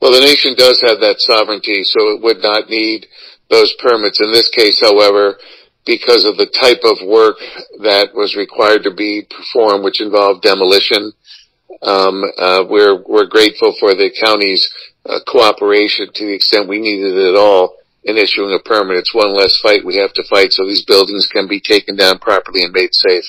Well, the nation does have that sovereignty, so it would not need those permits. In this case, however, because of the type of work that was required to be performed, which involved demolition, um, uh, we're we're grateful for the county's uh, cooperation to the extent we needed it at all in issuing a permit. It's one less fight we have to fight, so these buildings can be taken down properly and made safe.